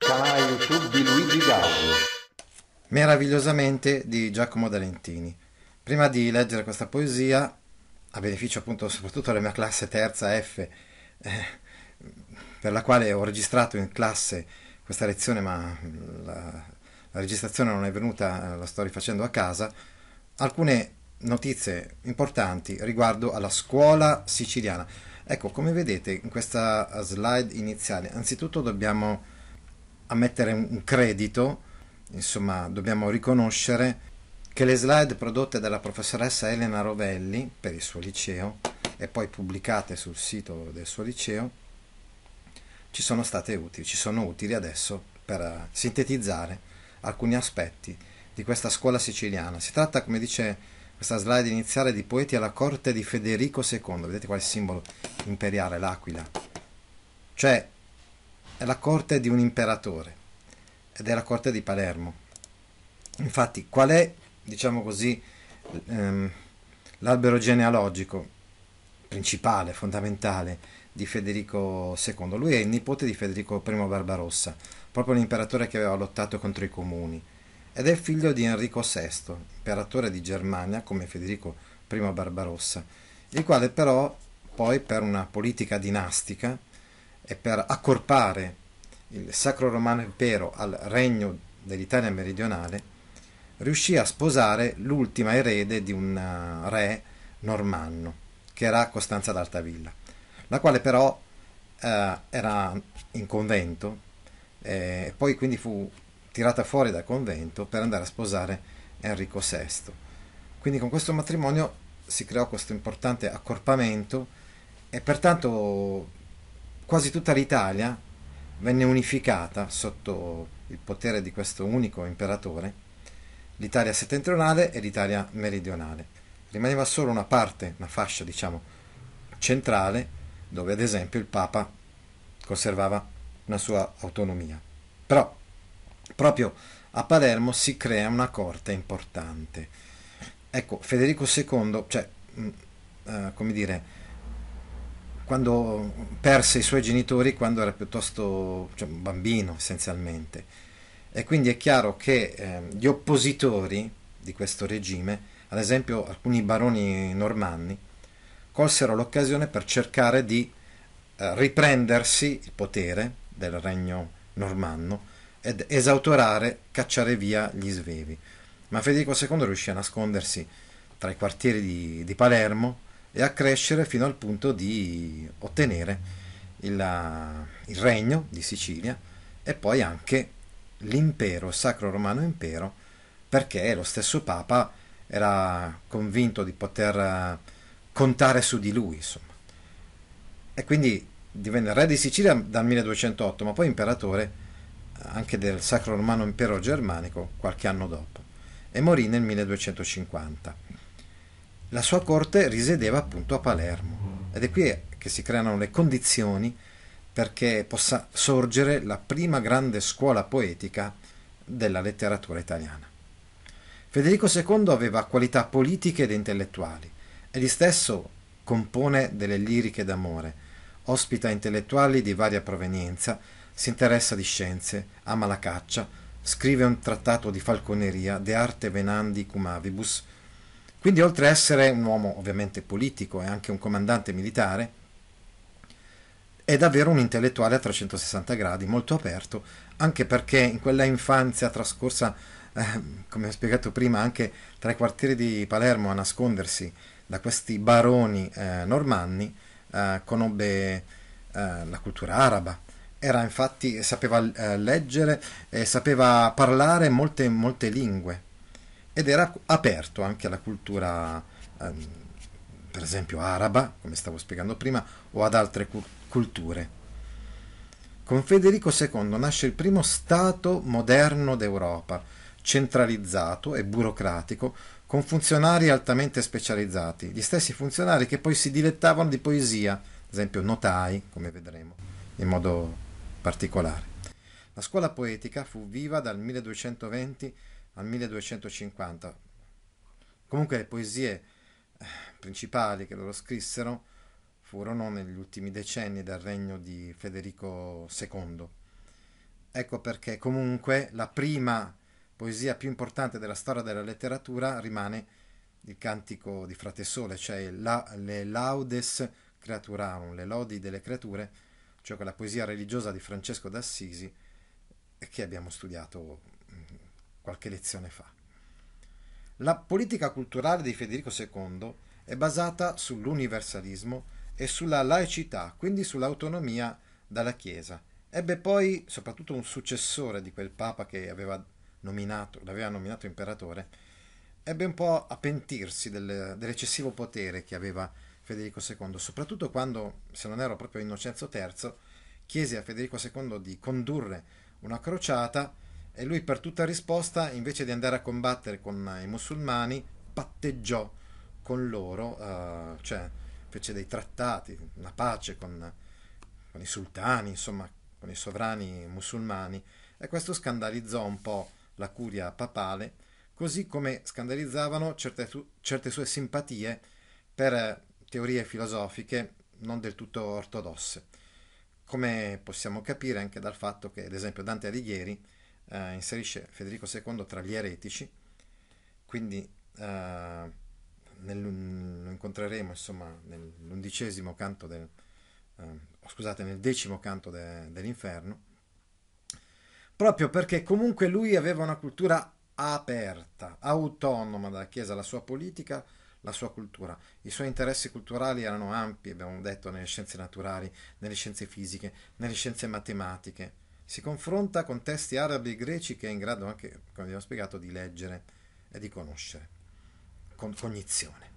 Canale YouTube di Luigi Gaudio. Meravigliosamente di Giacomo D'Alentini. Prima di leggere questa poesia, a beneficio appunto soprattutto della mia classe terza F, eh, per la quale ho registrato in classe questa lezione, ma la, la registrazione non è venuta, la sto rifacendo a casa, alcune notizie importanti riguardo alla scuola siciliana. Ecco, come vedete in questa slide iniziale, anzitutto dobbiamo ammettere un credito, insomma, dobbiamo riconoscere che le slide prodotte dalla professoressa Elena Rovelli per il suo liceo e poi pubblicate sul sito del suo liceo ci sono state utili, ci sono utili adesso per sintetizzare alcuni aspetti di questa scuola siciliana. Si tratta, come dice questa slide iniziale, di poeti alla corte di Federico II. Vedete qual è il simbolo imperiale, l'aquila? Cioè, è la corte di un imperatore ed è la corte di Palermo. Infatti, qual è, diciamo così, ehm, l'albero genealogico principale, fondamentale di Federico II? Lui è il nipote di Federico I Barbarossa, proprio l'imperatore che aveva lottato contro i comuni, ed è figlio di Enrico VI, imperatore di Germania come Federico I Barbarossa, il quale però poi per una politica dinastica e per accorpare il Sacro Romano Impero al regno dell'Italia meridionale, riuscì a sposare l'ultima erede di un eh, re normanno, che era Costanza d'Altavilla, la quale però eh, era in convento e eh, poi quindi fu tirata fuori dal convento per andare a sposare Enrico VI. Quindi con questo matrimonio si creò questo importante accorpamento e pertanto quasi tutta l'Italia venne unificata sotto il potere di questo unico imperatore, l'Italia settentrionale e l'Italia meridionale. Rimaneva solo una parte, una fascia, diciamo, centrale, dove ad esempio il Papa conservava una sua autonomia. Però proprio a Palermo si crea una corte importante. Ecco, Federico II, cioè, mh, uh, come dire, quando perse i suoi genitori quando era piuttosto cioè, un bambino essenzialmente. E quindi è chiaro che eh, gli oppositori di questo regime, ad esempio alcuni baroni normanni, colsero l'occasione per cercare di eh, riprendersi il potere del regno normanno ed esautorare, cacciare via gli svevi. Ma Federico II riuscì a nascondersi tra i quartieri di, di Palermo, e a crescere fino al punto di ottenere il, il regno di Sicilia e poi anche l'impero, il Sacro Romano Impero, perché lo stesso Papa era convinto di poter eh, contare su di lui, insomma. E quindi divenne re di Sicilia dal 1208, ma poi imperatore eh, anche del Sacro Romano Impero Germanico qualche anno dopo e morì nel 1250. La sua corte risiedeva appunto a Palermo ed è qui che si creano le condizioni perché possa sorgere la prima grande scuola poetica della letteratura italiana. Federico II aveva qualità politiche ed intellettuali. Egli stesso compone delle liriche d'amore, ospita intellettuali di varia provenienza, si interessa di scienze, ama la caccia, scrive un trattato di falconeria, De arte venandi cum avibus, quindi oltre a essere un uomo ovviamente politico e anche un comandante militare, è davvero un intellettuale a 360 gradi, molto aperto, anche perché in quella infanzia trascorsa, eh, come ho spiegato prima, anche tra i quartieri di Palermo a nascondersi da questi baroni eh, normanni, eh, conobbe eh, la cultura araba. Era infatti, sapeva eh, leggere e sapeva parlare molte, molte lingue ed era aperto anche alla cultura, ehm, per esempio araba, come stavo spiegando prima, o ad altre cu- culture. Con Federico II nasce il primo Stato moderno d'Europa, centralizzato e burocratico, con funzionari altamente specializzati, gli stessi funzionari che poi si dilettavano di poesia, ad esempio notai, come vedremo, in modo particolare. La scuola poetica fu viva dal 1220 al 1250. Comunque le poesie eh, principali che loro scrissero furono negli ultimi decenni del regno di Federico II. Ecco perché comunque la prima poesia più importante della storia della letteratura rimane il cantico di Frate Sole, cioè la, le laudes creaturarum, le lodi delle creature, cioè quella poesia religiosa di Francesco d'Assisi che abbiamo studiato qualche lezione fa. La politica culturale di Federico II è basata sull'universalismo e sulla laicità, quindi sull'autonomia dalla Chiesa. Ebbe poi soprattutto un successore di quel Papa che aveva nominato, l'aveva nominato imperatore, ebbe un po' a pentirsi del, dell'eccessivo potere che aveva Federico II, soprattutto quando, se non ero proprio Innocenzo III, chiese a Federico II di condurre una crociata e lui per tutta risposta, invece di andare a combattere con i musulmani, patteggiò con loro, uh, cioè fece dei trattati, una pace con, con i sultani, insomma, con i sovrani musulmani, e questo scandalizzò un po' la curia papale, così come scandalizzavano certe, certe sue simpatie per teorie filosofiche non del tutto ortodosse, come possiamo capire anche dal fatto che, ad esempio, Dante Alighieri eh, inserisce Federico II tra gli eretici, quindi eh, nel, lo incontreremo insomma nell'undicesimo canto del, eh, scusate, nel decimo canto de, dell'inferno, proprio perché comunque lui aveva una cultura aperta, autonoma dalla Chiesa, la sua politica, la sua cultura. I suoi interessi culturali erano ampi, abbiamo detto, nelle scienze naturali, nelle scienze fisiche, nelle scienze matematiche. Si confronta con testi arabi e greci che è in grado anche, come abbiamo spiegato, di leggere e di conoscere con cognizione.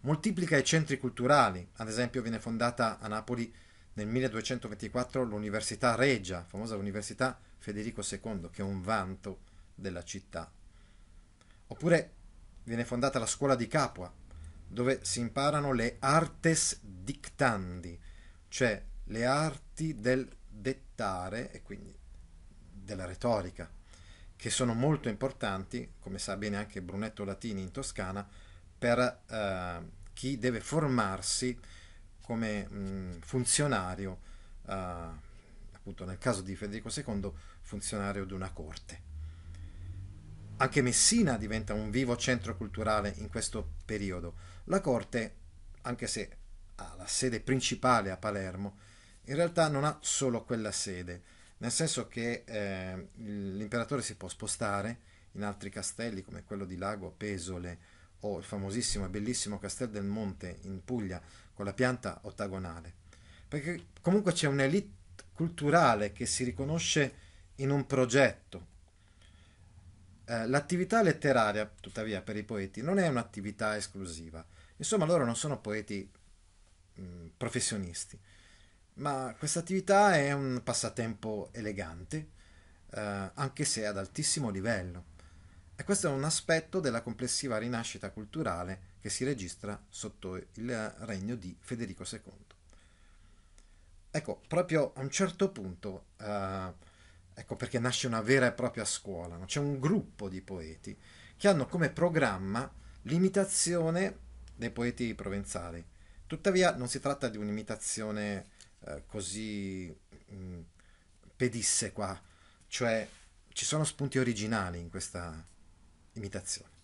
Moltiplica i centri culturali, ad esempio viene fondata a Napoli nel 1224 l'Università Regia, famosa Università Federico II, che è un vanto della città. Oppure viene fondata la scuola di Capua, dove si imparano le artes dictandi, cioè le arti del dettare e quindi della retorica che sono molto importanti, come sa bene anche Brunetto Latini in Toscana, per eh, chi deve formarsi come mh, funzionario, eh, appunto nel caso di Federico II, funzionario di una corte. Anche Messina diventa un vivo centro culturale in questo periodo. La corte, anche se ha la sede principale a Palermo, in realtà non ha solo quella sede, nel senso che eh, l'imperatore si può spostare in altri castelli come quello di Lago Pesole o il famosissimo e bellissimo Castel del Monte in Puglia con la pianta ottagonale, perché comunque c'è un'elite culturale che si riconosce in un progetto. Eh, l'attività letteraria, tuttavia, per i poeti non è un'attività esclusiva. Insomma, loro non sono poeti mh, professionisti ma questa attività è un passatempo elegante, eh, anche se ad altissimo livello. E questo è un aspetto della complessiva rinascita culturale che si registra sotto il regno di Federico II. Ecco, proprio a un certo punto, eh, ecco perché nasce una vera e propria scuola, no? c'è un gruppo di poeti che hanno come programma l'imitazione dei poeti provenzali. Tuttavia non si tratta di un'imitazione eh, così mm, pedissequa, cioè ci sono spunti originali in questa imitazione.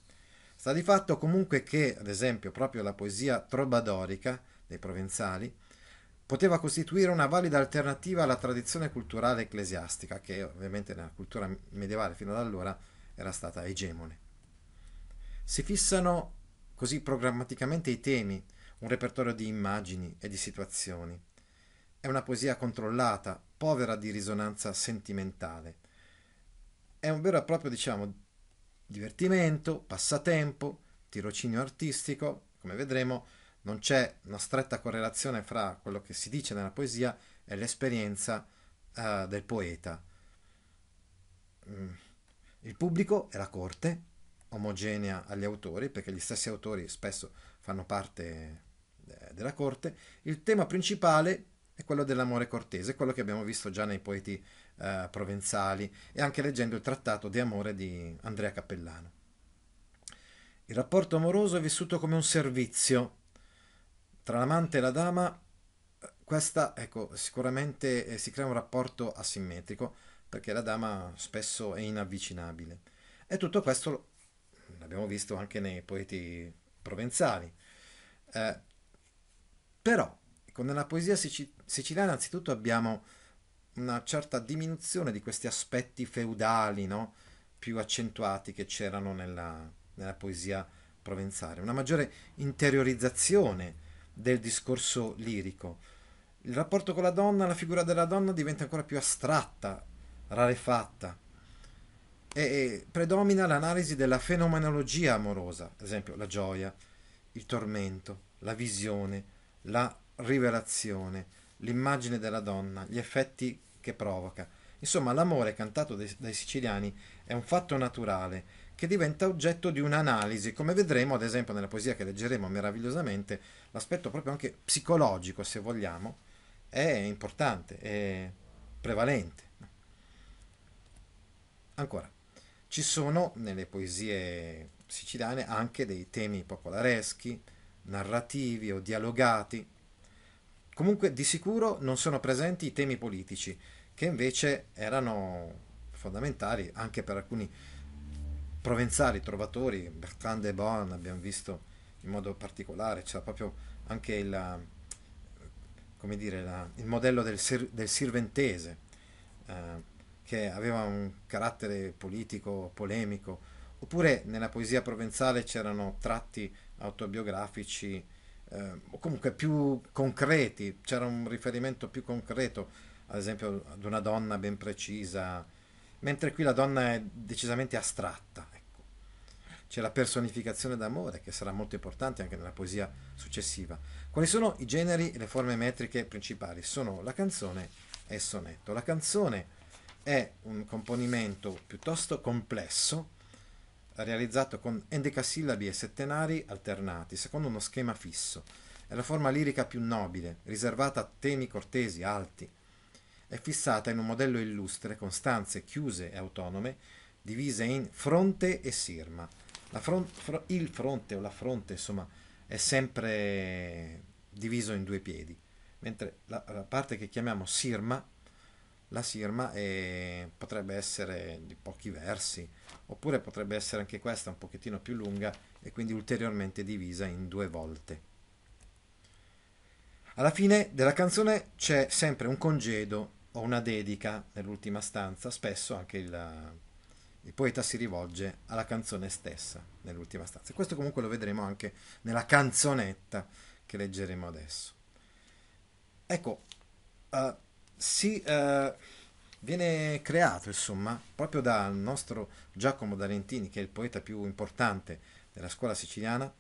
Sta di fatto comunque che, ad esempio, proprio la poesia trobadorica dei provenzali poteva costituire una valida alternativa alla tradizione culturale ecclesiastica, che ovviamente nella cultura medievale fino ad allora era stata egemone. Si fissano così programmaticamente i temi, un repertorio di immagini e di situazioni, è una poesia controllata, povera di risonanza sentimentale. È un vero e proprio, diciamo, divertimento, passatempo, tirocinio artistico. Come vedremo, non c'è una stretta correlazione fra quello che si dice nella poesia e l'esperienza uh, del poeta. Mm. Il pubblico è la corte, omogenea agli autori, perché gli stessi autori spesso fanno parte eh, della corte. Il tema principale è quello dell'amore cortese, quello che abbiamo visto già nei poeti eh, provenzali e anche leggendo il trattato di amore di Andrea Cappellano. Il rapporto amoroso è vissuto come un servizio tra l'amante e la dama. Questa, ecco, sicuramente eh, si crea un rapporto asimmetrico perché la dama spesso è inavvicinabile. E tutto questo l'abbiamo visto anche nei poeti provenzali. Eh, però, ecco, nella poesia siciliana anzitutto abbiamo una certa diminuzione di questi aspetti feudali, no? più accentuati che c'erano nella, nella poesia provenzale, una maggiore interiorizzazione del discorso lirico. Il rapporto con la donna, la figura della donna diventa ancora più astratta, rarefatta e predomina l'analisi della fenomenologia amorosa, ad esempio la gioia, il tormento, la visione, la rivelazione, l'immagine della donna, gli effetti che provoca. Insomma, l'amore cantato dai, dai siciliani è un fatto naturale che diventa oggetto di un'analisi, come vedremo ad esempio nella poesia che leggeremo meravigliosamente, l'aspetto proprio anche psicologico, se vogliamo, è importante, è prevalente. Ancora, ci sono nelle poesie siciliane anche dei temi popolareschi, narrativi o dialogati. Comunque di sicuro non sono presenti i temi politici, che invece erano fondamentali anche per alcuni provenzali trovatori, Bertrand de Born abbiamo visto in modo particolare, c'era proprio anche il, dire, la, il modello del, del sirventese, eh, che aveva un carattere politico, polemico, oppure nella poesia provenzale c'erano tratti autobiografici eh, o comunque più concreti, c'era un riferimento più concreto, ad esempio ad una donna ben precisa, mentre qui la donna è decisamente astratta. Ecco. C'è la personificazione d'amore che sarà molto importante anche nella poesia successiva. Quali sono i generi e le forme metriche principali? Sono la canzone e il sonetto. La canzone è un componimento piuttosto complesso realizzato con endecasillabi e settenari alternati secondo uno schema fisso. È la forma lirica più nobile, riservata a temi cortesi, alti, è fissata in un modello illustre con stanze chiuse e autonome divise in fronte e sirma. Front, fr- il fronte o la fronte, insomma, è sempre diviso in due piedi, mentre la, la parte che chiamiamo sirma, la sirma è, potrebbe essere di pochi versi, oppure potrebbe essere anche questa un pochettino più lunga e quindi ulteriormente divisa in due volte. Alla fine della canzone c'è sempre un congedo o una dedica nell'ultima stanza, spesso anche il, il, poeta si rivolge alla canzone stessa nell'ultima stanza. Questo comunque lo vedremo anche nella canzonetta che leggeremo adesso. Ecco, uh, si, uh, viene creato insomma proprio dal nostro Giacomo D'Alentini, che è il poeta più importante della scuola siciliana,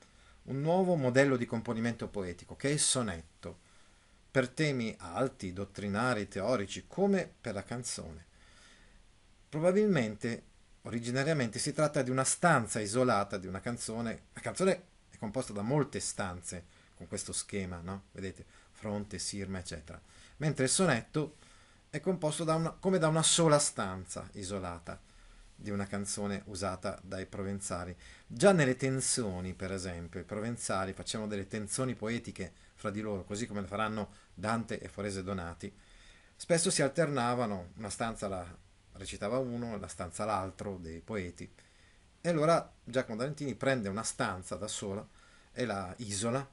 un nuovo modello di componimento poetico che è il sonetto per temi alti, dottrinari, teorici, come per la canzone. Probabilmente, originariamente, si tratta di una stanza isolata di una canzone. La canzone è composta da molte stanze con questo schema, no? Vedete, fronte, sirma, eccetera. Mentre il sonetto è composto da una, come da una sola stanza isolata di una canzone usata dai provenzali. Già nelle tensioni, per esempio, i provenzali facevano delle tensioni poetiche fra di loro, così come le faranno Dante e Forese Donati, spesso si alternavano, una stanza la recitava uno, la stanza l'altro dei poeti. E allora Giacomo D'Alentini prende una stanza da sola e la isola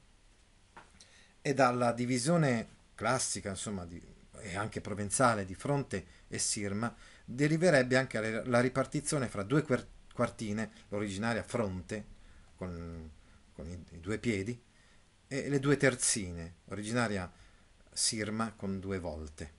e dalla divisione classica, insomma, di, e anche provenzale di fronte e sirma, deriverebbe anche la ripartizione fra due quartine, l'originaria fronte con, con i, due piedi e le due terzine, originaria sirma con due volte.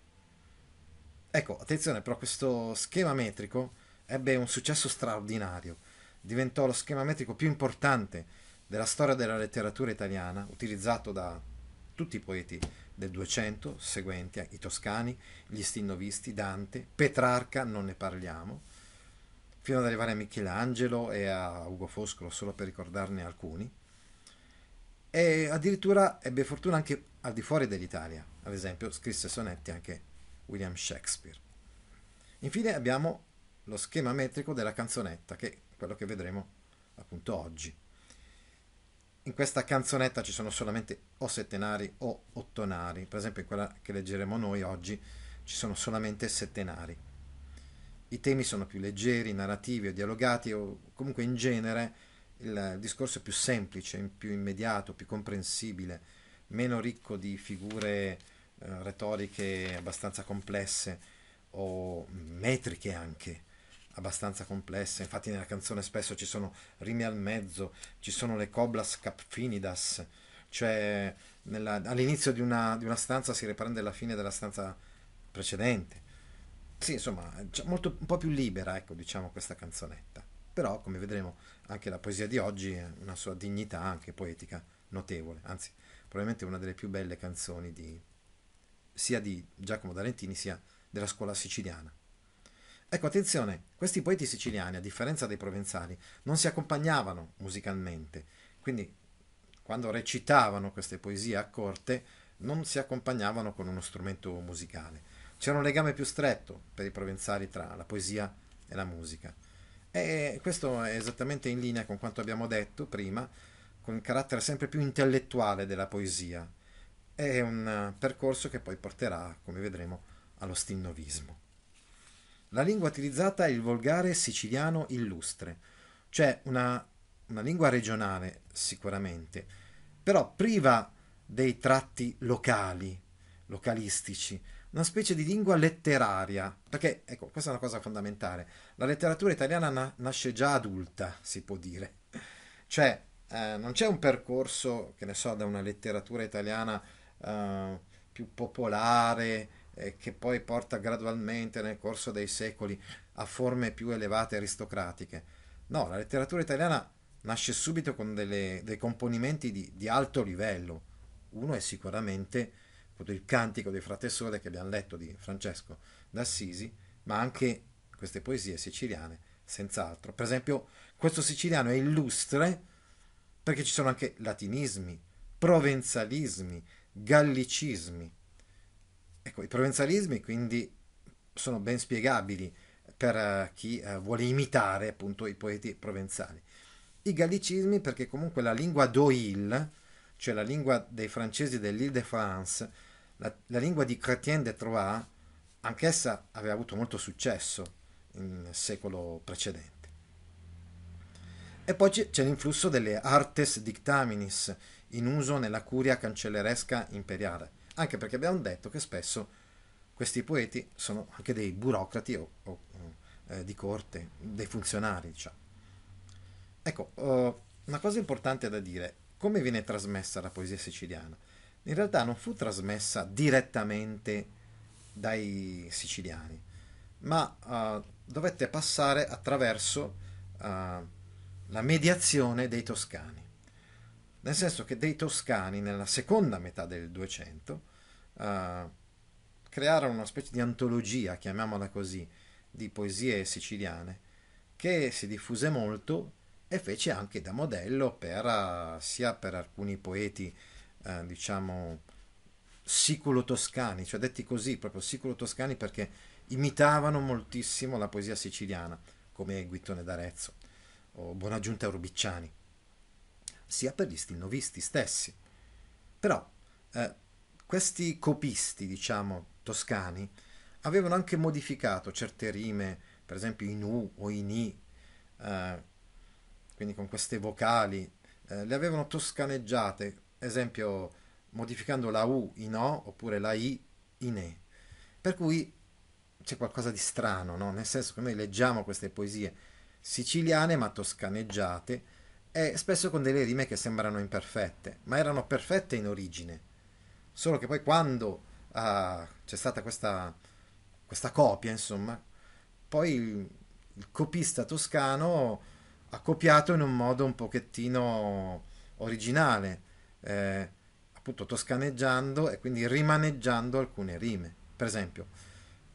Ecco, attenzione, però questo schema metrico ebbe un successo straordinario, diventò lo schema metrico più importante della storia della letteratura italiana, utilizzato da tutti i poeti del 200 seguenti, i toscani, gli stinnovisti, Dante, Petrarca, non ne parliamo, fino ad arrivare a Michelangelo e a Ugo Foscolo, solo per ricordarne alcuni. E addirittura ebbe fortuna anche al di fuori dell'Italia, ad esempio scrisse sonetti anche William Shakespeare. Infine abbiamo lo schema metrico della canzonetta, che è quello che vedremo appunto oggi. In questa canzonetta ci sono solamente o settenari o ottonari, per esempio in quella che leggeremo noi oggi ci sono solamente settenari. I temi sono più leggeri, narrativi o dialogati o comunque in genere il discorso è più semplice, più immediato, più comprensibile, meno ricco di figure eh, retoriche abbastanza complesse o metriche anche abbastanza complesse. Infatti nella canzone spesso ci sono rime al mezzo, ci sono le coblas capfinidas, cioè nella, all'inizio di una, di una, stanza si riprende la fine della stanza precedente. Sì, insomma, molto, un po' più libera, ecco, diciamo, questa canzonetta. Però, come vedremo, anche la poesia di oggi ha una sua dignità anche poetica notevole, anzi, probabilmente una delle più belle canzoni di, sia di Giacomo D'Alentini sia della scuola siciliana. Ecco, attenzione, questi poeti siciliani, a differenza dei provenzali, non si accompagnavano musicalmente, quindi quando recitavano queste poesie a corte non si accompagnavano con uno strumento musicale. C'era un legame più stretto per i provenzali tra la poesia e la musica. E questo è esattamente in linea con quanto abbiamo detto prima, con il carattere sempre più intellettuale della poesia. È un percorso che poi porterà, come vedremo, allo stinnovismo. La lingua utilizzata è il volgare siciliano illustre, cioè una, una lingua regionale sicuramente, però priva dei tratti locali, localistici, una specie di lingua letteraria, perché ecco, questa è una cosa fondamentale. La letteratura italiana na- nasce già adulta, si può dire. Cioè, eh, non c'è un percorso, che ne so, da una letteratura italiana eh, più popolare, eh, che poi porta gradualmente nel corso dei secoli a forme più elevate aristocratiche. No, la letteratura italiana nasce subito con delle, dei componimenti di, di, alto livello. Uno è sicuramente il cantico dei frate sole che abbiamo letto di Francesco d'Assisi, ma anche queste poesie siciliane, senz'altro. Per esempio, questo siciliano è illustre perché ci sono anche latinismi, provenzalismi, gallicismi. Ecco, i provenzalismi quindi sono ben spiegabili per uh, chi uh, vuole imitare appunto i poeti provenzali. I gallicismi perché comunque la lingua d'Oil, cioè la lingua dei francesi dell'Île-de-France, la, la lingua di Chrétien de Troyes, anch'essa aveva avuto molto successo nel secolo precedente. E poi c'è l'influsso delle artes dictaminis in uso nella curia cancelleresca imperiale anche perché abbiamo detto che spesso questi poeti sono anche dei burocrati o, o eh, di corte, dei funzionari, diciamo. Ecco, uh, una cosa importante da dire, come viene trasmessa la poesia siciliana? In realtà non fu trasmessa direttamente dai siciliani, ma uh, dovette passare attraverso uh, la mediazione dei toscani nel senso che dei toscani nella seconda metà del 200 uh, eh, crearono una specie di antologia, chiamiamola così, di poesie siciliane che si diffuse molto e fece anche da modello per, uh, sia per alcuni poeti, uh, diciamo, siculo-toscani, cioè detti così, proprio siculo-toscani perché imitavano moltissimo la poesia siciliana, come Guittone d'Arezzo o Bonaggiunta Rubicciani sia per gli stilnovisti stessi. Però eh, questi copisti, diciamo, toscani, avevano anche modificato certe rime, per esempio in U o in I, eh, quindi con queste vocali, eh, le avevano toscaneggiate, esempio modificando la U in O oppure la I in E. Per cui c'è qualcosa di strano, no? nel senso che noi leggiamo queste poesie siciliane ma toscaneggiate, e spesso con delle rime che sembrano imperfette, ma erano perfette in origine. Solo che poi quando uh, c'è stata questa, questa copia, insomma, poi il, il copista toscano ha copiato in un modo un pochettino originale, eh, appunto toscaneggiando e quindi rimaneggiando alcune rime. Per esempio,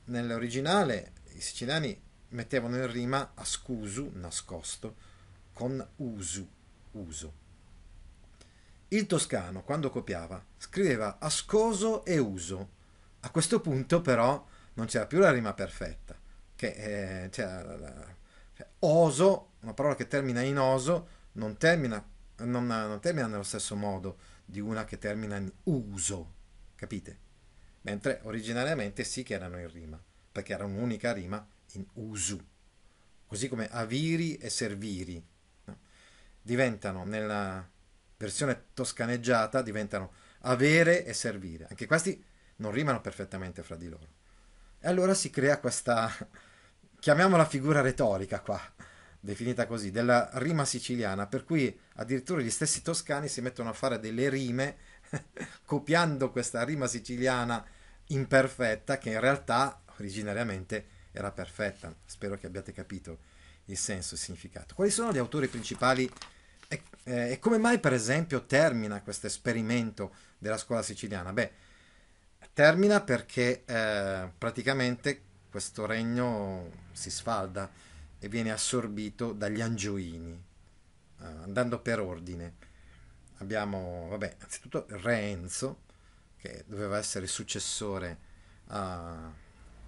nell'originale i siciliani mettevano in rima ascusu, nascosto, con usu, uso. Il toscano, quando copiava, scriveva ascoso e uso. A questo punto, però, non c'era più la rima perfetta, che eh, c'era la, la, cioè, oso, una parola che termina in oso, non termina, non, non termina nello stesso modo di una che termina in uso, capite? Mentre originariamente sì che erano in rima, perché era un'unica rima in usu, così come aviri e serviri. No? Diventano nella versione toscaneggiata diventano avere e servire. Anche questi non rimano perfettamente fra di loro. E allora si crea questa, chiamiamola figura retorica qua, definita così, della rima siciliana, per cui addirittura gli stessi toscani si mettono a fare delle rime copiando questa rima siciliana imperfetta che in realtà originariamente era perfetta. Spero che abbiate capito il senso e il significato. Quali sono gli autori principali eh, e come mai, per esempio, termina questo esperimento della scuola siciliana? Beh, termina perché eh, praticamente questo regno si sfalda e viene assorbito dagli angioini, eh, andando per ordine. Abbiamo, vabbè, anzitutto Re Enzo, che doveva essere successore a,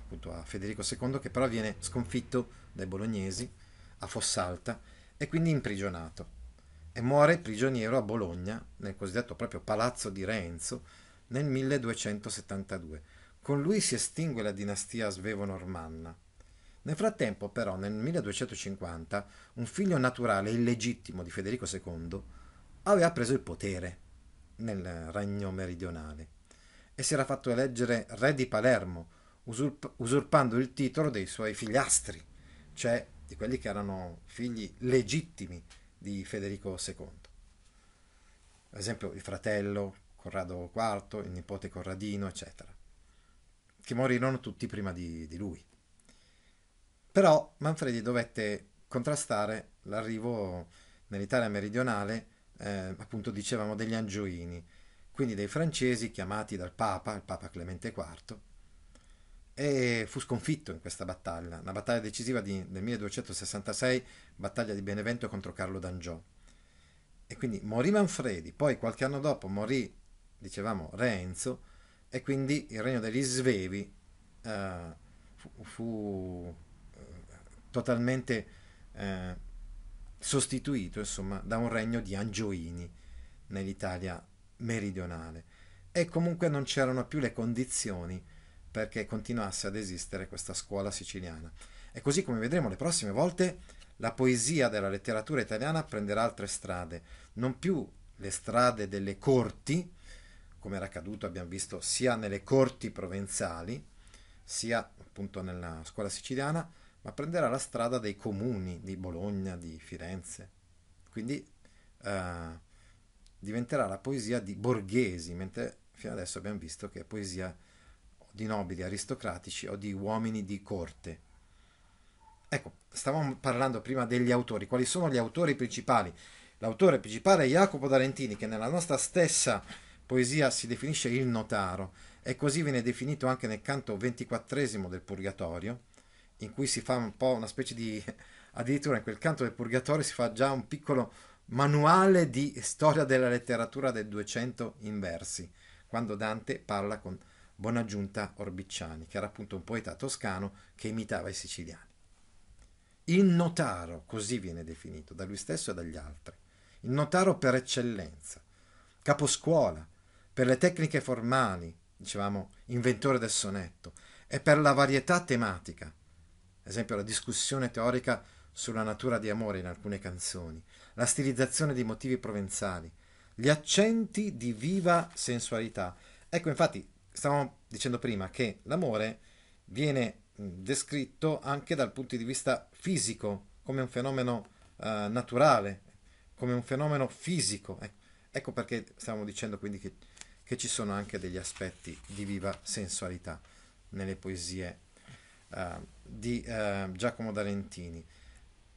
appunto, a Federico II, che però viene sconfitto dai bolognesi a Fossalta e quindi imprigionato e muore prigioniero a Bologna, nel cosiddetto proprio Palazzo di Renzo, nel 1272. Con lui si estingue la dinastia svevo-normanna. Nel frattempo, però, nel 1250, un figlio naturale illegittimo di Federico II aveva preso il potere nel regno meridionale e si era fatto eleggere re di Palermo, usurp- usurpando il titolo dei suoi figliastri, cioè di quelli che erano figli legittimi di Federico II. Ad esempio il fratello Corrado IV, il nipote Corradino, eccetera, che morirono tutti prima di, di lui. Però Manfredi dovette contrastare l'arrivo nell'Italia meridionale, eh, appunto dicevamo, degli angioini, quindi dei francesi chiamati dal Papa, il Papa Clemente IV, e fu sconfitto in questa battaglia, una battaglia decisiva di, del 1266, battaglia di Benevento contro Carlo d'Angiò. E quindi morì Manfredi, poi qualche anno dopo morì, dicevamo, Re Enzo, e quindi il regno degli Svevi eh, fu, fu eh, totalmente eh, sostituito insomma, da un regno di Angioini nell'Italia meridionale. E comunque non c'erano più le condizioni perché continuasse ad esistere questa scuola siciliana. E così come vedremo le prossime volte, la poesia della letteratura italiana prenderà altre strade, non più le strade delle corti, come era accaduto, abbiamo visto, sia nelle corti provenzali, sia appunto nella scuola siciliana, ma prenderà la strada dei comuni di Bologna, di Firenze. Quindi eh, diventerà la poesia di borghesi, mentre fino adesso abbiamo visto che è poesia di nobili aristocratici o di uomini di corte. Ecco, stavamo parlando prima degli autori. Quali sono gli autori principali? L'autore principale è Jacopo d'Arentini, che nella nostra stessa poesia si definisce il notaro, e così viene definito anche nel canto ventiquattresimo del Purgatorio, in cui si fa un po' una specie di... addirittura in quel canto del Purgatorio si fa già un piccolo manuale di storia della letteratura del 200 in versi, quando Dante parla con Bonaggiunta Orbicciani, che era appunto un poeta toscano che imitava i siciliani. Il notaro, così viene definito da lui stesso e dagli altri, il notaro per eccellenza, caposcuola, per le tecniche formali, dicevamo inventore del sonetto, e per la varietà tematica, ad esempio la discussione teorica sulla natura di amore in alcune canzoni, la stilizzazione di motivi provenzali, gli accenti di viva sensualità. Ecco, infatti, stavamo dicendo prima che l'amore viene descritto anche dal punto di vista fisico, come un fenomeno uh, naturale, come un fenomeno fisico. Ecco, ecco perché stavamo dicendo quindi che, che, ci sono anche degli aspetti di viva sensualità nelle poesie uh, di uh, Giacomo D'Alentini.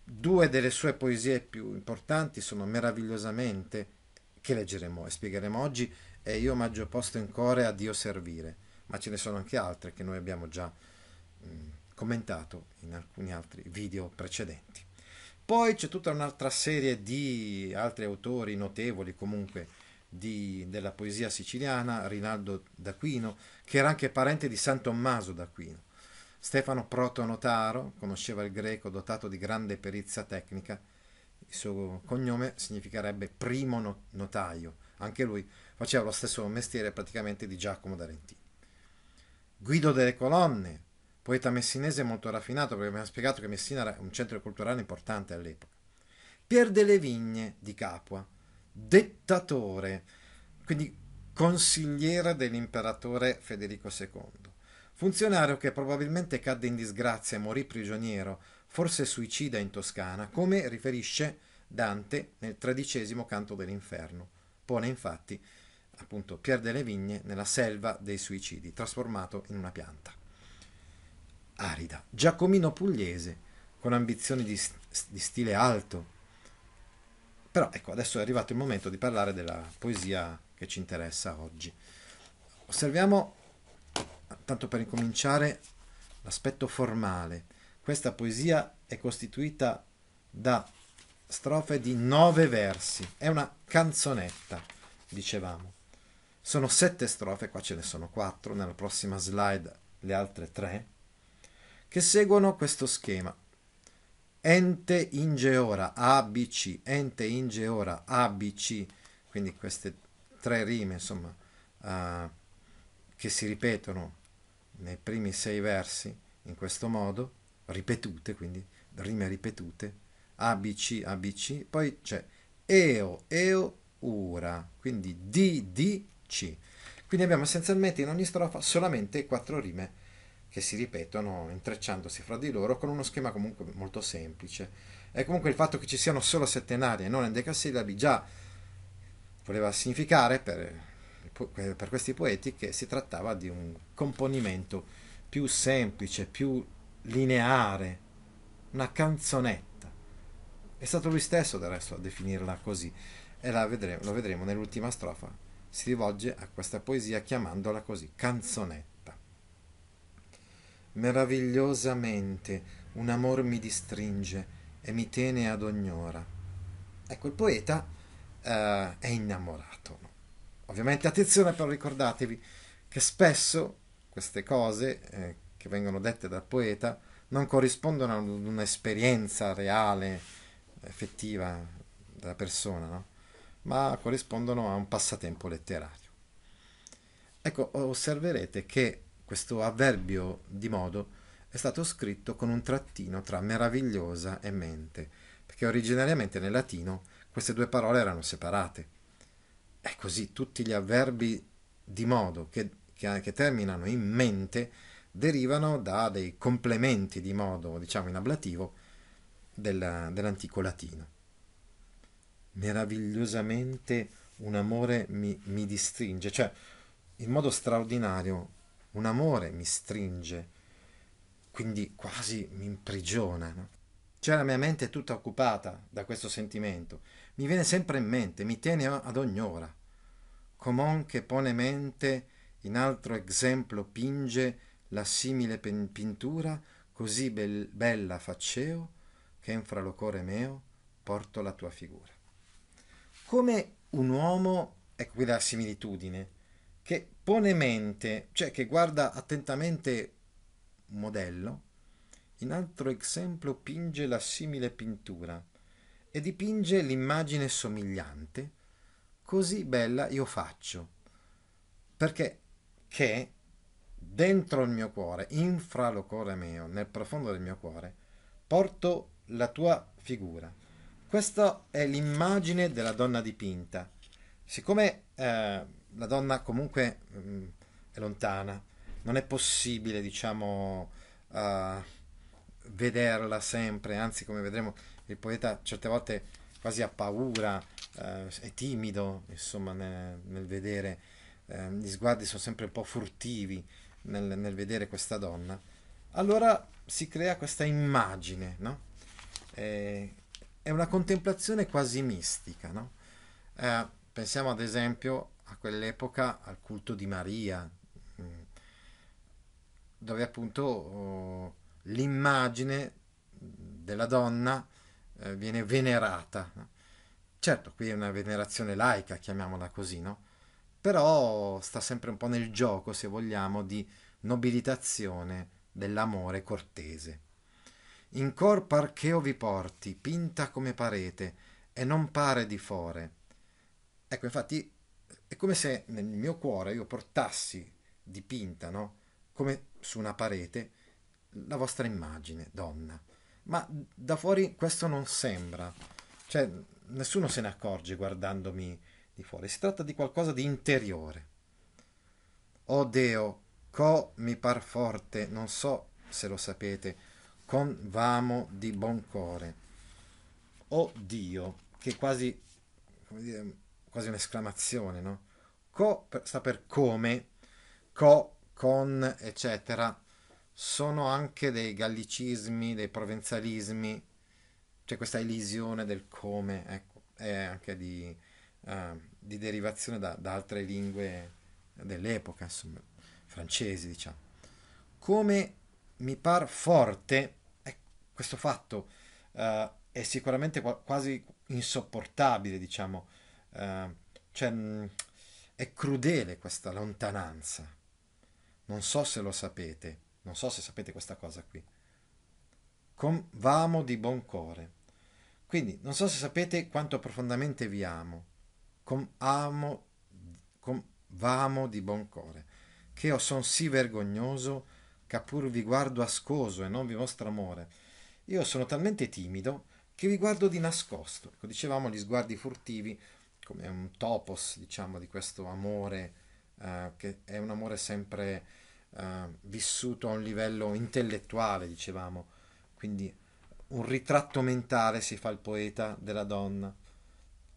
Due delle sue poesie più importanti sono Meravigliosamente, che leggeremo e spiegheremo oggi, è Io omaggio posto in core a Dio servire, ma ce ne sono anche altre che noi abbiamo già mh, commentato in alcuni altri video precedenti. Poi c'è tutta un'altra serie di altri autori notevoli comunque di, della poesia siciliana, Rinaldo d'Aquino, che era anche parente di San Tommaso d'Aquino. Stefano Protonotaro conosceva il greco dotato di grande perizia tecnica, il suo cognome significherebbe primo notaio, anche lui faceva lo stesso mestiere praticamente di Giacomo d'Arentino. Guido delle Colonne, poeta messinese molto raffinato perché abbiamo spiegato che Messina era un centro culturale importante all'epoca. Pier delle Vigne di Capua, dettatore, quindi consigliere dell'imperatore Federico II. Funzionario che probabilmente cadde in disgrazia e morì prigioniero, forse suicida in Toscana, come riferisce Dante nel tredicesimo canto dell'inferno. Pone infatti appunto Pier delle Vigne nella selva dei suicidi, trasformato in una pianta. Arida. Giacomino Pugliese, con ambizioni di, di stile alto, però ecco, adesso è arrivato il momento di parlare della poesia che ci interessa oggi. Osserviamo, tanto per incominciare, l'aspetto formale. Questa poesia è costituita da strofe di nove versi, è una canzonetta, dicevamo. Sono sette strofe, qua ce ne sono quattro, nella prossima slide le altre tre, che seguono questo schema. Ente ingeora ABC, ente ingeora ABC, quindi queste tre rime insomma uh, che si ripetono nei primi sei versi in questo modo, ripetute, quindi rime ripetute, ABC, ABC, poi c'è eo, eo, ura, quindi D, D, C. Quindi abbiamo essenzialmente in ogni strofa solamente quattro rime che si ripetono intrecciandosi fra di loro con uno schema comunque molto semplice. E comunque il fatto che ci siano solo settenari e non endecasillabi già voleva significare per, per questi poeti che si trattava di un componimento più semplice, più lineare, una canzonetta. È stato lui stesso del resto a definirla così e vedremo, lo vedremo nell'ultima strofa. Si rivolge a questa poesia chiamandola così, canzonetta meravigliosamente un amor mi distringe e mi tene ad ognora. Ecco, il poeta eh, è innamorato. Ovviamente attenzione però ricordatevi che spesso queste cose eh, che vengono dette dal poeta non corrispondono ad un'esperienza reale, effettiva della persona, no? ma corrispondono a un passatempo letterario. Ecco, osserverete che questo avverbio di modo è stato scritto con un trattino tra meravigliosa e mente, perché originariamente nel latino queste due parole erano separate. E così tutti gli avverbi di modo che, che, che terminano in mente derivano da dei complementi di modo, diciamo in ablativo, del, dell'antico latino. Meravigliosamente un amore mi, mi distringe, cioè in modo straordinario un amore mi stringe, quindi quasi mi imprigiona. No? Cioè la mia mente è tutta occupata da questo sentimento, mi viene sempre in mente, mi tiene ad ogni ora. Comon che pone mente in altro esempio pinge la simile pintura, così bel, bella facceo, che infra lo core meo porto la tua figura. Come un uomo, ecco qui la similitudine, che pone mente, cioè che guarda attentamente un modello, in altro esempio pinge la simile pintura e dipinge l'immagine somigliante, così bella io faccio, perché che dentro il mio cuore, infra lo cuore mio, nel profondo del mio cuore, porto la tua figura. Questa è l'immagine della donna dipinta. Siccome eh, la donna comunque mh, mm, è lontana, non è possibile, diciamo, uh, vederla sempre, anzi come vedremo il poeta certe volte quasi ha paura, uh, è timido, insomma, nel, nel vedere, uh, gli sguardi sono sempre un po' furtivi nel, nel, vedere questa donna. Allora si crea questa immagine, no? È, è una contemplazione quasi mistica, no? pensiamo ad esempio a quell'epoca al culto di Maria, mm, dove appunto oh, l'immagine della donna eh, viene venerata. Certo, qui è una venerazione laica, chiamiamola così, no? Però sta sempre un po' nel gioco, se vogliamo, di nobilitazione dell'amore cortese. In cor parcheo vi porti, pinta come parete, e non pare di fore. Ecco, infatti, è come se nel mio cuore io portassi dipinta, no? Come su una parete, la vostra immagine, donna. Ma da fuori questo non sembra. Cioè, nessuno se ne accorge guardandomi di fuori. Si tratta di qualcosa di interiore. Oh Deo, co mi par forte, non so se lo sapete, con vamo di buon cuore. Oh Dio, che quasi, come dire, quasi un'esclamazione, no? Co sta per come, co, con, eccetera, sono anche dei gallicismi, dei provenzalismi, c'è questa elisione del come, ecco, è anche di, uh, di derivazione da, da, altre lingue dell'epoca, insomma, francesi, diciamo. Come mi par forte, eh, questo fatto uh, è sicuramente quasi insopportabile, diciamo, uh, cioè mh, è crudele questa lontananza. Non so se lo sapete, non so se sapete questa cosa qui. Convamo di buon cuore. Quindi non so se sapete quanto profondamente vi amo. Com amo, com vamo di buon cuore. Che io son sì vergognoso che pur vi guardo ascoso e non vi mostro amore. Io sono talmente timido che vi guardo di nascosto. Ecco, dicevamo gli sguardi furtivi come un topos, diciamo, di questo amore eh, che è un amore sempre eh, vissuto a un livello intellettuale, dicevamo, quindi un ritratto mentale si fa il poeta della donna.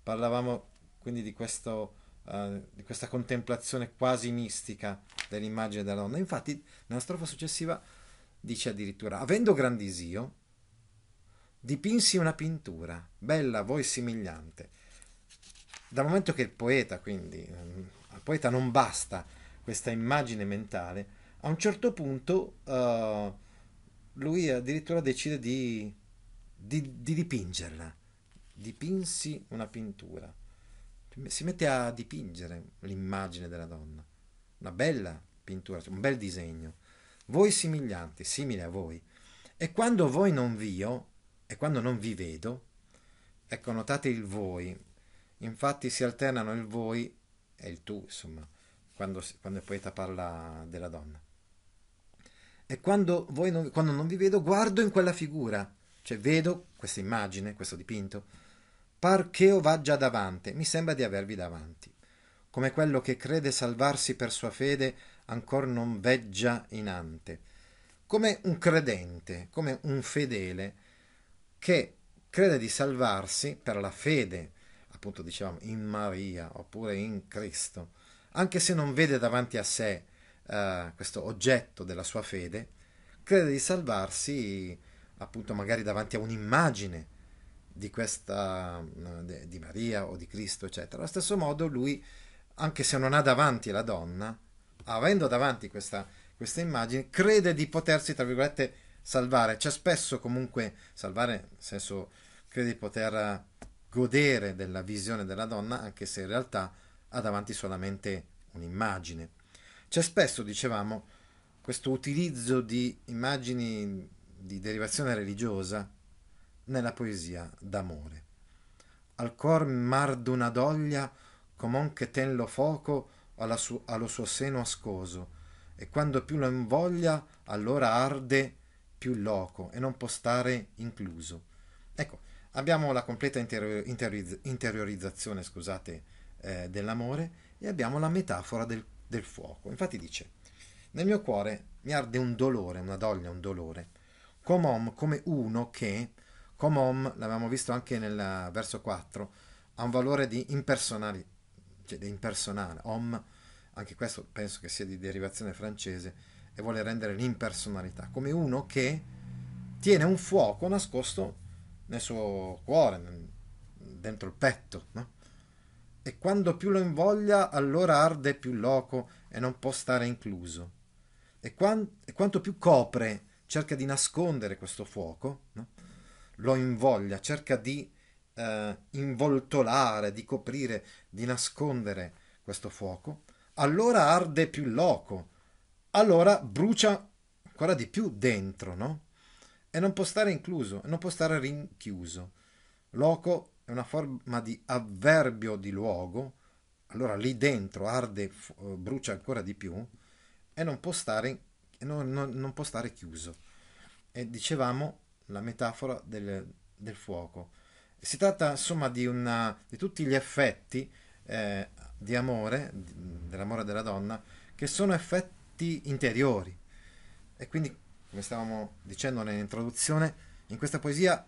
Parlavamo quindi di, questo, uh, di questa contemplazione quasi mistica dell'immagine della donna. Infatti, nella strofa successiva dice addirittura: Avendo grandisio, dipinsi una pintura, bella a voi simigliante. Dal momento che il poeta, quindi, um, al poeta non basta questa immagine mentale, a un certo punto uh, lui addirittura decide di, di, di, dipingerla. Dipinsi una pintura. Si mette a dipingere l'immagine della donna. Una bella pintura, un bel disegno. Voi simiglianti, simili a voi. E quando voi non vio, e quando non vi vedo, ecco, notate il voi. Infatti si alternano il voi e il tu, insomma, quando, quando il poeta parla della donna. E quando, non, quando non vi vedo, guardo in quella figura, cioè vedo questa immagine, questo dipinto, par che io vaggia davanti, mi sembra di avervi davanti, come quello che crede salvarsi per sua fede ancor non veggia in ante, come un credente, come un fedele che crede di salvarsi per la fede, appunto dicevamo, in Maria oppure in Cristo, anche se non vede davanti a sé eh, questo oggetto della sua fede, crede di salvarsi appunto magari davanti a un'immagine di questa eh, di Maria o di Cristo, eccetera. Allo stesso modo lui, anche se non ha davanti la donna, avendo davanti questa, questa immagine, crede di potersi, tra virgolette, salvare. C'è spesso comunque salvare, nel senso, crede di poter godere della visione della donna, anche se in realtà ha davanti solamente un'immagine. C'è spesso, dicevamo, questo utilizzo di immagini di derivazione religiosa nella poesia d'amore. Al cor mar d'una doglia, com'on che ten lo foco allo suo seno ascoso, e quando più lo invoglia, allora arde più loco e non può stare incluso. Ecco, abbiamo la completa interior- interior- interiorizzazione, scusate, eh, dell'amore e abbiamo la metafora del del fuoco. Infatti dice, nel mio cuore mi arde un dolore, una doglia, un dolore, com'om, come uno che, com'om, l'avevamo visto anche nel verso 4, ha un valore di impersonale, cioè di impersonale, om, anche questo penso che sia di derivazione francese, e vuole rendere l'impersonalità, come uno che tiene un fuoco nascosto nel suo cuore, dentro il petto, no? e quando più lo invoglia, allora arde più loco e non può stare incluso. E, quan- e quanto più copre, cerca di nascondere questo fuoco, no? lo invoglia, cerca di eh, involtolare, di coprire, di nascondere questo fuoco, allora arde più loco, allora brucia ancora di più dentro, no? E non può stare incluso, non può stare rinchiuso. Loco è una forma di avverbio di luogo, allora lì dentro arde, eh, brucia ancora di più e non può stare, non, non, non può stare chiuso. E dicevamo la metafora del, del fuoco. Si tratta insomma di, una, di tutti gli effetti eh, di amore, dell'amore della donna, che sono effetti interiori. E quindi, come stavamo dicendo nell'introduzione, in questa poesia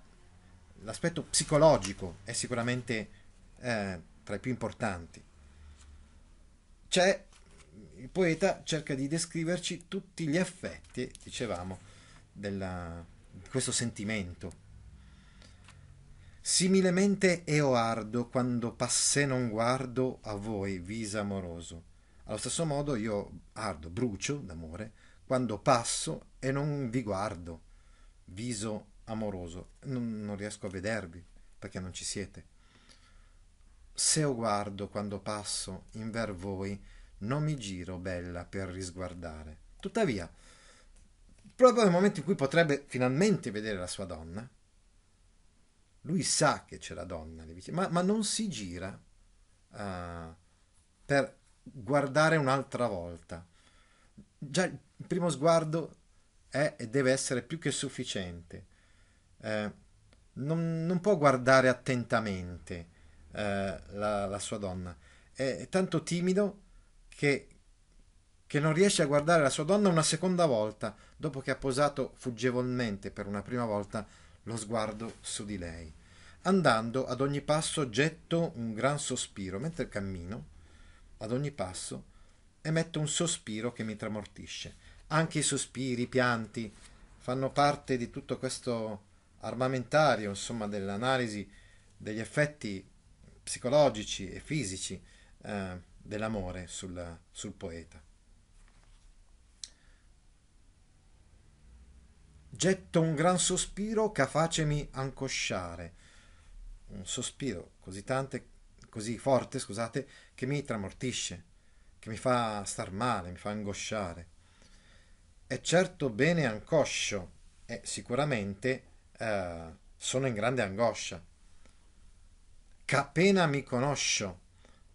l'aspetto psicologico è sicuramente eh, tra i più importanti. C'è, il poeta cerca di descriverci tutti gli effetti, dicevamo, della, di questo sentimento. Similemente eo ardo quando passé non guardo a voi, visa amoroso. Allo stesso modo io ardo, brucio d'amore, quando passo e non vi guardo, viso amoroso, non, non riesco a vedervi perché non ci siete. Se o guardo quando passo in ver voi, non mi giro bella per risguardare. Tuttavia, proprio nel momento in cui potrebbe finalmente vedere la sua donna, lui sa che c'è la donna ma, ma non si gira uh, per guardare un'altra volta. Già il primo sguardo è e deve essere più che sufficiente eh, non, non, può guardare attentamente eh, la, la, sua donna. È, è tanto timido che, che non riesce a guardare la sua donna una seconda volta, dopo che ha posato fuggevolmente per una prima volta lo sguardo su di lei. Andando ad ogni passo getto un gran sospiro, mentre cammino, ad ogni passo, emetto un sospiro che mi tramortisce. Anche i sospiri, i pianti, fanno parte di tutto questo armamentario, insomma, dell'analisi degli effetti psicologici e fisici eh, dell'amore sul, sul poeta. Getto un gran sospiro che facemi ancosciare, un sospiro così, tante, così forte, scusate, che mi tramortisce, che mi fa star male, mi fa angosciare. È certo bene ancoscio, e sicuramente eh, sono in grande angoscia. Che mi conosco,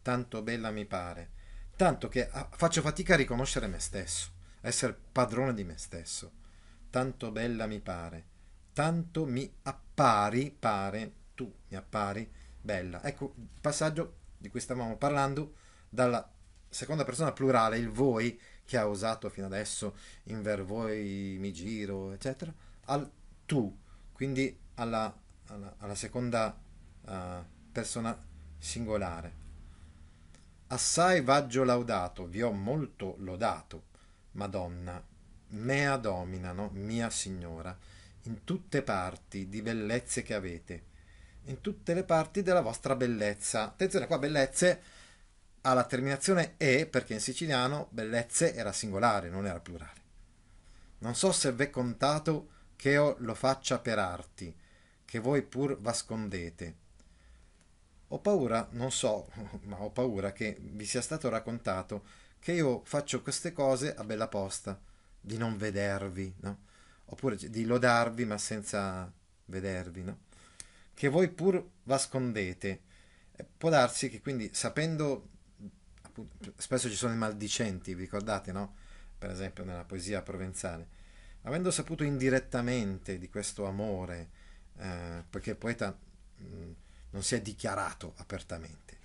tanto bella mi pare, tanto che ah, faccio fatica a riconoscere me stesso, a essere padrone di me stesso. Tanto bella mi pare, tanto mi appari, pare, tu mi appari bella. Ecco passaggio di cui stavamo parlando dalla seconda persona plurale, il voi, che ha usato fino adesso in ver voi mi giro, eccetera, al tu. Quindi alla, alla, alla seconda uh, persona singolare. Assai vaggio laudato, vi ho molto lodato, Madonna, mea dominano, mia signora, in tutte parti di bellezze che avete, in tutte le parti della vostra bellezza. Attenzione qua, bellezze ha la terminazione e perché in siciliano bellezze era singolare, non era plurale. Non so se v'è contato che io lo faccia per arti, che voi pur vascondete. Ho paura, non so, ma ho paura che vi sia stato raccontato che io faccio queste cose a bella posta, di non vedervi, no? Oppure di lodarvi ma senza vedervi, no? Che voi pur vascondete. Può darsi che quindi sapendo, appunto, spesso ci sono i maldicenti, vi ricordate, no? Per esempio nella poesia provenzale avendo saputo indirettamente di questo amore, eh, perché il poeta mh, mm, non si è dichiarato apertamente,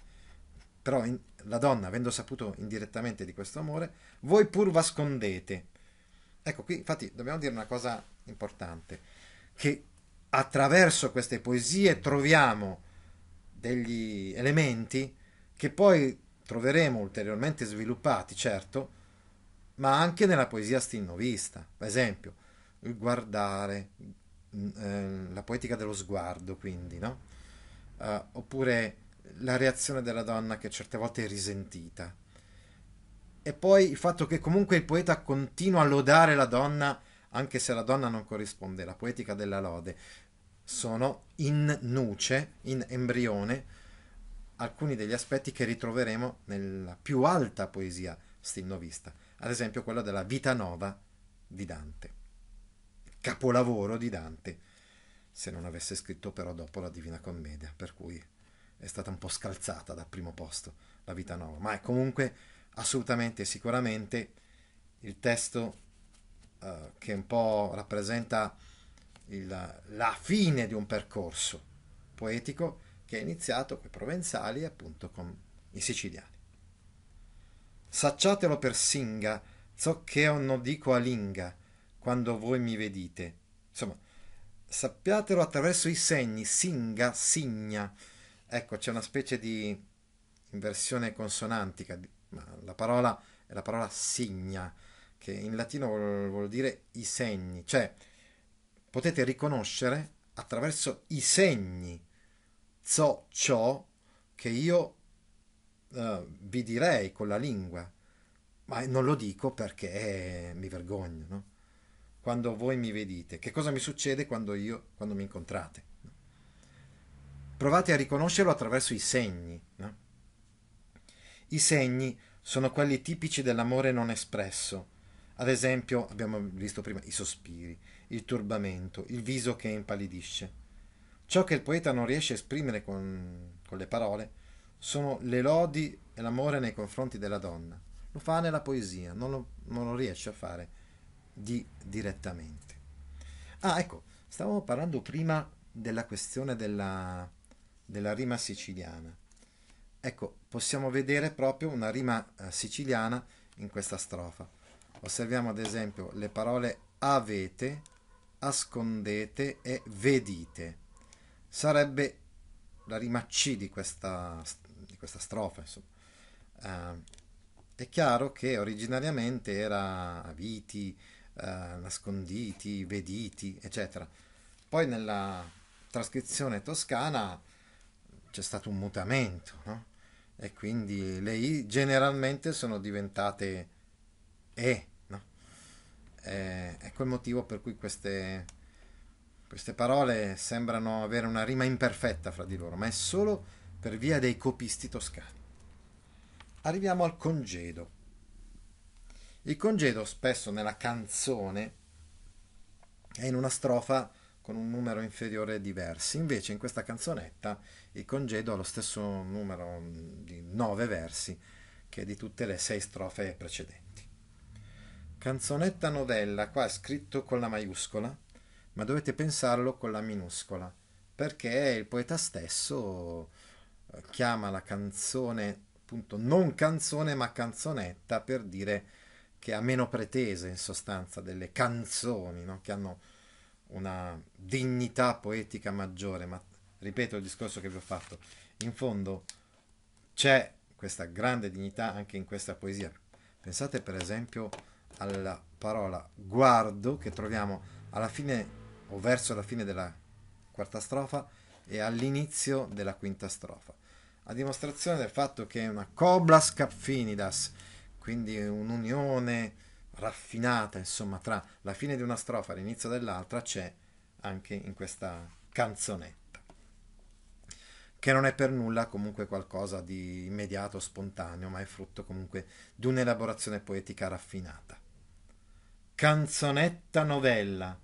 però in, la donna, avendo saputo indirettamente di questo amore, voi pur vascondete. Ecco, qui infatti dobbiamo dire una cosa importante, che attraverso queste poesie troviamo degli elementi che poi troveremo ulteriormente sviluppati, certo, ma anche nella poesia stinnovista. Per esempio, il guardare, mm, eh, la poetica dello sguardo, quindi, no? Uh, oppure la reazione della donna che certe volte è risentita. E poi il fatto che comunque il poeta continua a lodare la donna anche se la donna non corrisponde, la poetica della lode, sono in nuce, in embrione, alcuni degli aspetti che ritroveremo nella più alta poesia stilnovista, ad esempio quello della Vita Nova di Dante, capolavoro di Dante, se non avesse scritto però dopo la Divina Commedia, per cui è stata un po' scalzata dal primo posto la Vita Nova, ma è comunque assolutamente e sicuramente il testo uh, che un po' rappresenta il, la fine di un percorso poetico che è iniziato con i provenzali e appunto con i siciliani. Sacciatelo per singa, so che io non dico a linga, quando voi mi vedite. Insomma, sappiatelo attraverso i segni, singa, signa. Ecco, c'è una specie di inversione consonantica, la parola è la parola signa, che in latino vuol, vuol dire i segni, cioè potete riconoscere attraverso i segni so ciò che io uh, vi direi con la lingua, ma non lo dico perché mi vergogno, no? Quando voi mi vedete, che cosa mi succede quando io, quando mi incontrate? Provate a riconoscerlo attraverso i segni, no? I segni sono quelli tipici dell'amore non espresso, ad esempio, abbiamo visto prima i sospiri, il turbamento, il viso che impallidisce. Ciò che il poeta non riesce a esprimere con, con le parole sono le lodi e l'amore nei confronti della donna. Lo fa nella poesia, non lo, non lo riesce a fare di, direttamente. Ah, ecco, stavamo parlando prima della questione della, della rima siciliana. Ecco, possiamo vedere proprio una rima eh, siciliana in questa strofa. Osserviamo ad esempio le parole avete, ascondete e vedite. Sarebbe la rima C di questa, di questa strofa. Uh, è chiaro che originariamente era aviti, uh, nasconditi, vediti, eccetera. Poi nella trascrizione toscana c'è stato un mutamento, no? E quindi le I generalmente sono diventate E, eh, ecco il motivo per cui queste, queste parole sembrano avere una rima imperfetta fra di loro, ma è solo per via dei copisti toscani. Arriviamo al congedo. Il congedo spesso nella canzone è in una strofa con un numero inferiore di versi, invece in questa canzonetta il congedo ha lo stesso numero di nove versi che di tutte le sei strofe precedenti. Canzonetta novella, qua è scritto con la maiuscola, ma dovete pensarlo con la minuscola, perché il poeta stesso eh, chiama la canzone appunto non canzone ma canzonetta per dire che ha meno pretese in sostanza delle canzoni, no? che hanno una dignità poetica maggiore, ma ripeto il discorso che vi ho fatto, in fondo c'è questa grande dignità anche in questa poesia. Pensate per esempio alla parola guardo che troviamo alla fine o verso la fine della quarta strofa e all'inizio della quinta strofa, a dimostrazione del fatto che è una coblas capfinidas, quindi un'unione raffinata, insomma, tra la fine di una strofa e l'inizio dell'altra c'è anche in questa canzonetta, che non è per nulla comunque qualcosa di immediato, spontaneo, ma è frutto comunque di un'elaborazione poetica raffinata. Canzonetta novella.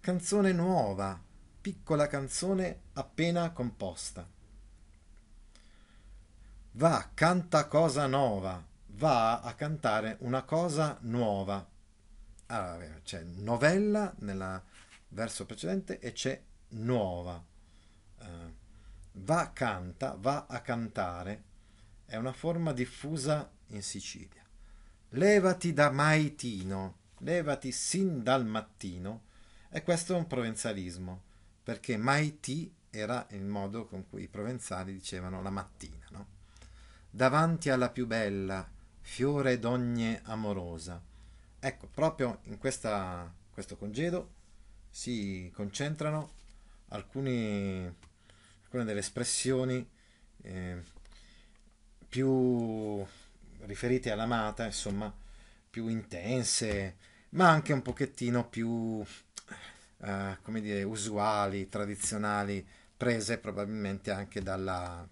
Canzone nuova, piccola canzone appena composta. Va, canta cosa nuova, va a cantare una cosa nuova. Allora, c'è novella nel verso precedente e c'è nuova. Uh, va, canta, va a cantare è una forma diffusa in Sicilia. Levati da Maitino levati sin dal mattino, e questo è un provenzalismo, perché maiti era il modo con cui i provenzali dicevano la mattina, no? Davanti alla più bella, fiore d'ogne amorosa. Ecco, proprio in questa, questo congedo si concentrano alcuni, alcune delle espressioni eh, più riferite all'amata, insomma, più intense, ma anche un pochettino più, eh, come dire, usuali, tradizionali, prese probabilmente anche dalla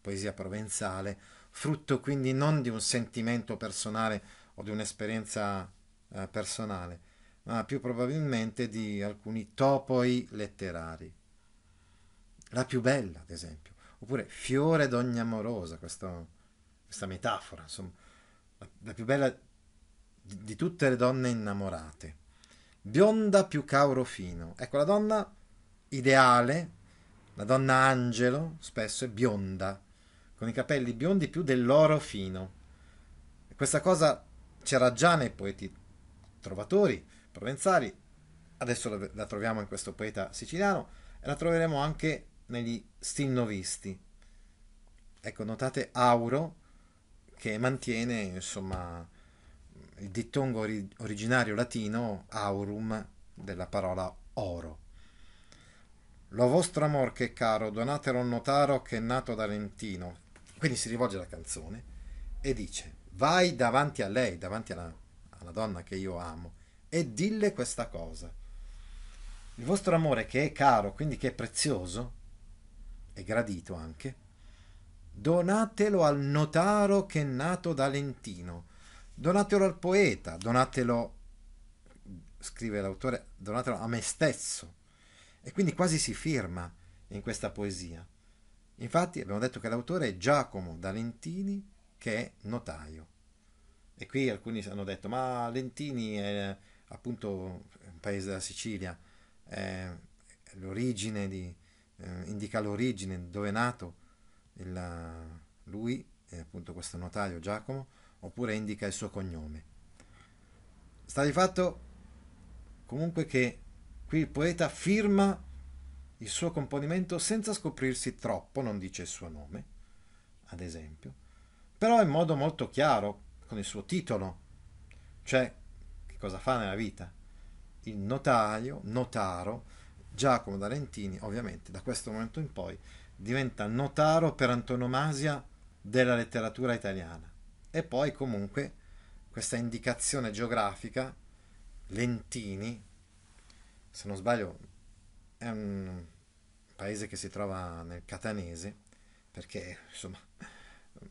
poesia provenzale, frutto quindi non di un sentimento personale o di un'esperienza eh, personale, ma più probabilmente di alcuni topoi letterari. La più bella, ad esempio, oppure fiore d'ogni amorosa, questo, questa metafora, insomma, la, la più bella di, tutte le donne innamorate. Bionda più cauro fino. Ecco, la donna ideale, la donna angelo, spesso è bionda, con i capelli biondi più dell'oro fino. Questa cosa c'era già nei poeti trovatori provenzali, adesso la troviamo in questo poeta siciliano e la troveremo anche negli stilnovisti. Ecco, notate auro che mantiene insomma il dittongo ori- originario latino aurum della parola oro. Lo vostro amor che è caro, donatelo a notaro che è nato da Lentino. Quindi si rivolge alla canzone e dice: Vai davanti a lei, davanti alla, alla donna che io amo, e dille questa cosa. Il vostro amore che è caro, quindi che è prezioso, e gradito anche, donatelo al notaro che è nato da Lentino, donatelo al poeta, donatelo, scrive l'autore, donatelo a me stesso. E quindi quasi si firma in questa poesia. Infatti abbiamo detto che l'autore è Giacomo da Lentini, che è notaio. E qui alcuni hanno detto, ma Lentini è appunto un paese della Sicilia, è l'origine di, eh, indica l'origine, dove è nato il, lui, appunto questo notaio Giacomo, oppure indica il suo cognome. Sta di fatto comunque che qui il poeta firma il suo componimento senza scoprirsi troppo, non dice il suo nome, ad esempio, però in modo molto chiaro, con il suo titolo, cioè che cosa fa nella vita. Il notaio, notaro, Giacomo D'Alentini, ovviamente da questo momento in poi diventa notaro per antonomasia della letteratura italiana. E poi comunque questa indicazione geografica, Lentini, se non sbaglio è un paese che si trova nel catanese, perché insomma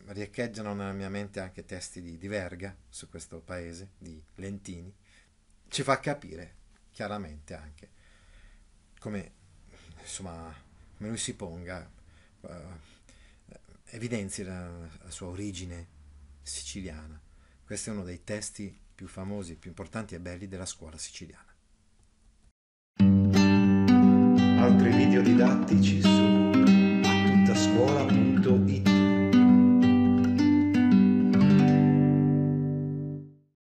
riecheggiano nella mia mente anche testi di, di Verga su questo paese, di Lentini, ci fa capire chiaramente anche come, insomma, come lui si ponga uh, evidenzi la, la, sua origine siciliana. Questo è uno dei testi più famosi, più importanti e belli della scuola siciliana. Altri video didattici su attuttascuola.it